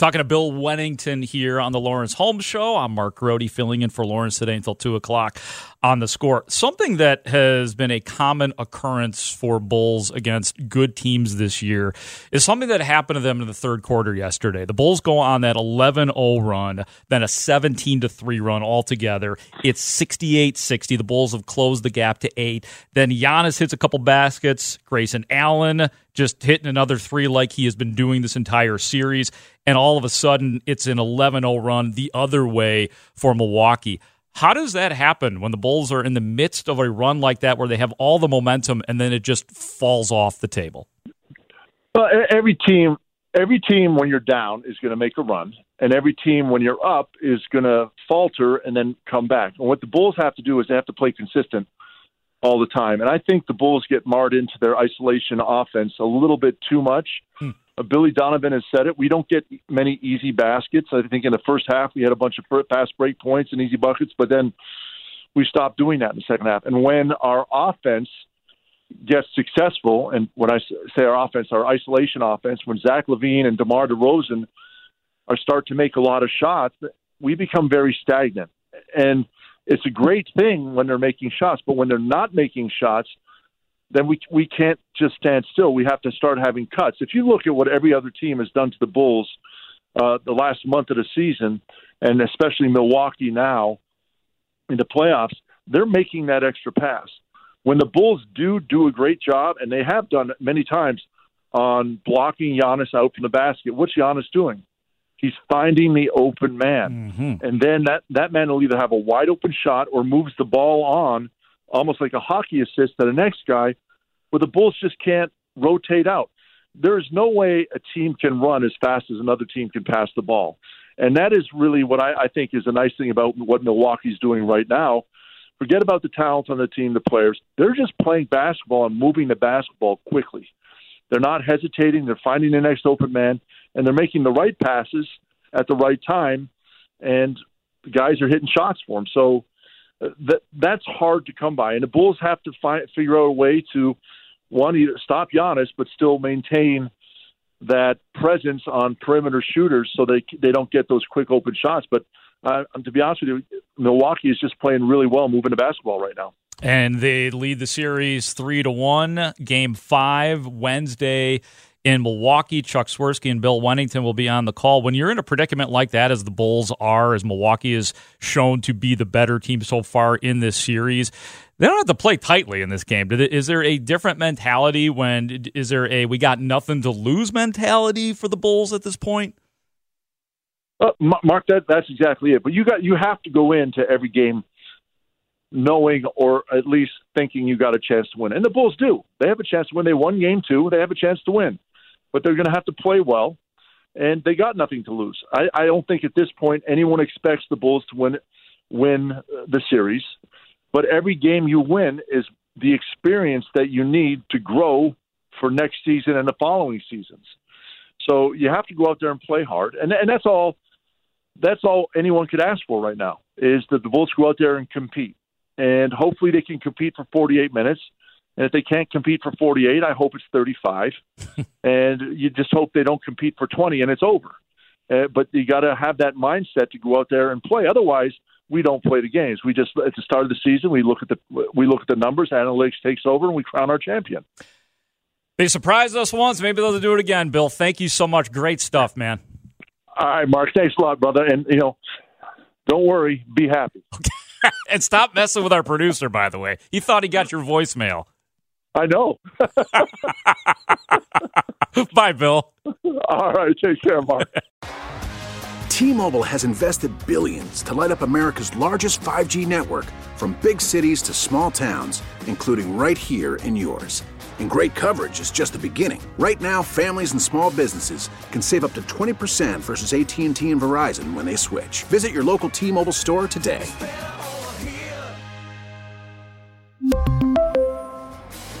Talking to Bill Wennington here on the Lawrence Holmes Show. I'm Mark Grote filling in for Lawrence today until 2 o'clock on the score. Something that has been a common occurrence for Bulls against good teams this year is something that happened to them in the third quarter yesterday. The Bulls go on that 11 0 run, then a 17 3 run altogether. It's 68 60. The Bulls have closed the gap to eight. Then Giannis hits a couple baskets. Grayson Allen just hitting another three like he has been doing this entire series. And all of a sudden, it's an 11 0 run the other way for Milwaukee. How does that happen when the Bulls are in the midst of a run like that where they have all the momentum and then it just falls off the table? Well, every team, every team when you're down is going to make a run, and every team when you're up is going to falter and then come back. And what the Bulls have to do is they have to play consistent all the time. And I think the Bulls get marred into their isolation offense a little bit too much. Hmm. Uh, Billy Donovan has said it. We don't get many easy baskets. I think in the first half we had a bunch of fast break points and easy buckets, but then we stopped doing that in the second half. And when our offense gets successful, and when I say our offense, our isolation offense, when Zach LaVine and DeMar DeRozan are start to make a lot of shots, we become very stagnant. And it's a great thing when they're making shots, but when they're not making shots – then we we can't just stand still. We have to start having cuts. If you look at what every other team has done to the Bulls uh, the last month of the season, and especially Milwaukee now in the playoffs, they're making that extra pass. When the Bulls do do a great job, and they have done it many times on blocking Giannis out from the basket, what's Giannis doing? He's finding the open man, mm-hmm. and then that that man will either have a wide open shot or moves the ball on almost like a hockey assist to the next guy, where the Bulls just can't rotate out. There is no way a team can run as fast as another team can pass the ball. And that is really what I, I think is a nice thing about what Milwaukee's doing right now. Forget about the talent on the team, the players. They're just playing basketball and moving the basketball quickly. They're not hesitating. They're finding the next open man, and they're making the right passes at the right time. And the guys are hitting shots for them. So that that's hard to come by, and the Bulls have to find figure out a way to one either stop Giannis, but still maintain that presence on perimeter shooters so they they don't get those quick open shots. But uh, to be honest with you, Milwaukee is just playing really well, moving the basketball right now. And they lead the series three to one. Game five Wednesday in Milwaukee. Chuck Swirsky and Bill Wennington will be on the call. When you're in a predicament like that, as the Bulls are, as Milwaukee is shown to be the better team so far in this series, they don't have to play tightly in this game. Is there a different mentality when is there a we got nothing to lose mentality for the Bulls at this point? Uh, Mark, that that's exactly it. But you got you have to go into every game knowing or at least thinking you got a chance to win. And the Bulls do. They have a chance to win. They won game two. They have a chance to win but they're going to have to play well, and they got nothing to lose. I, I don't think at this point anyone expects the Bulls to win win uh, the series, but every game you win is the experience that you need to grow for next season and the following seasons. So you have to go out there and play hard, and and that's all. That's all anyone could ask for right now is that the Bulls go out there and compete, and hopefully they can compete for 48 minutes and if they can't compete for 48, I hope it's 35. and you just hope they don't compete for 20 and it's over. Uh, but you got to have that mindset to go out there and play. Otherwise, we don't play the games. We just at the start of the season, we look at the we look at the numbers, analytics takes over, and we crown our champion. They surprised us once. Maybe they'll do it again. Bill, thank you so much. Great stuff, man. All right, Mark. Thanks a lot, brother. And you know, don't worry. Be happy. and stop messing with our producer. By the way, he thought he got your voicemail. I know. Bye, Bill. All right. Take care, Mark. T-Mobile has invested billions to light up America's largest 5G network from big cities to small towns, including right here in yours. And great coverage is just the beginning. Right now, families and small businesses can save up to 20% versus AT&T and Verizon when they switch. Visit your local T-Mobile store today.